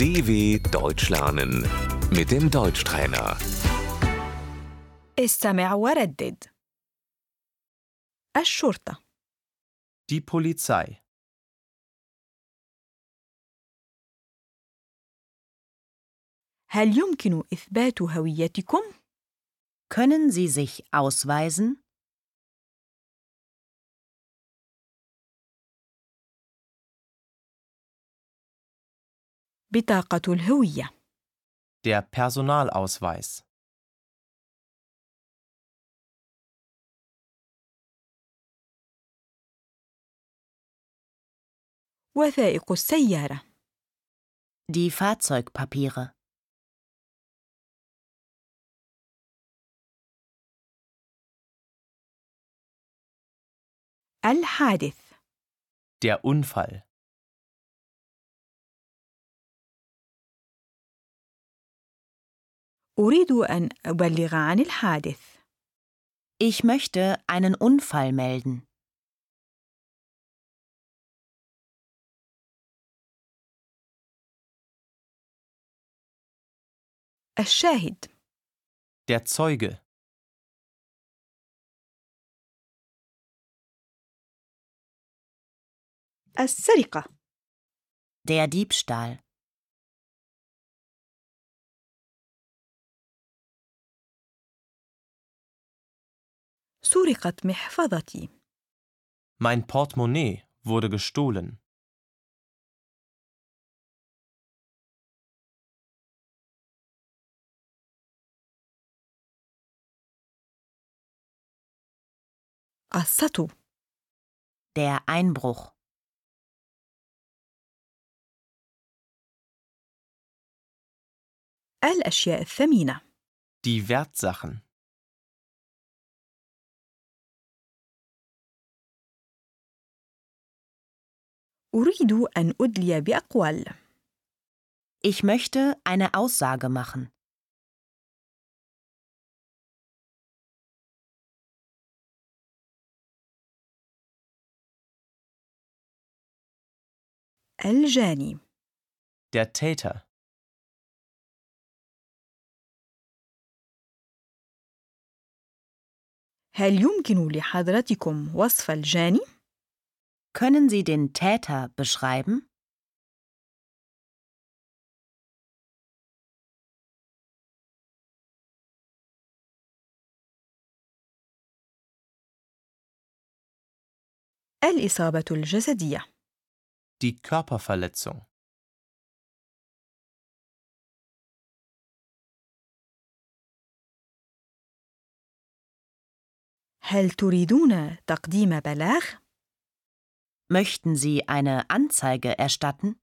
DW Deutsch lernen mit dem Deutschtrainer. استمع وردد الشرطة Die Polizei. هل يمكن إثبات هويتكم؟ Können Sie sich ausweisen? بطاقة الهوية Der Personalausweis. وثائق السيارة Die Fahrzeugpapiere. الحادث Der Unfall. أريد أن أبلغ عن الحادث Ich möchte einen Unfall melden. الشاهد Der Zeuge. السرقة Der Diebstahl. سرقت محفظتي Mein Portemonnaie wurde gestohlen. السطو Der Einbruch. الأشياء الثمينة Die Wertsachen. أريد أن أدلي بأقوال Ich möchte eine Aussage machen. الجاني Der Täter. هل يمكن لحضرتكم وصف الجاني؟ Können Sie den Täter beschreiben? الإصابة الجسدية Die Körperverletzung. هل تريدون تقديم بلاغ؟ Möchten Sie eine Anzeige erstatten?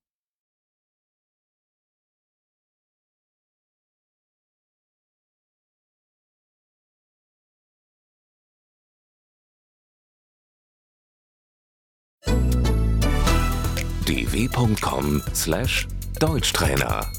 dw.com/deutschtrainer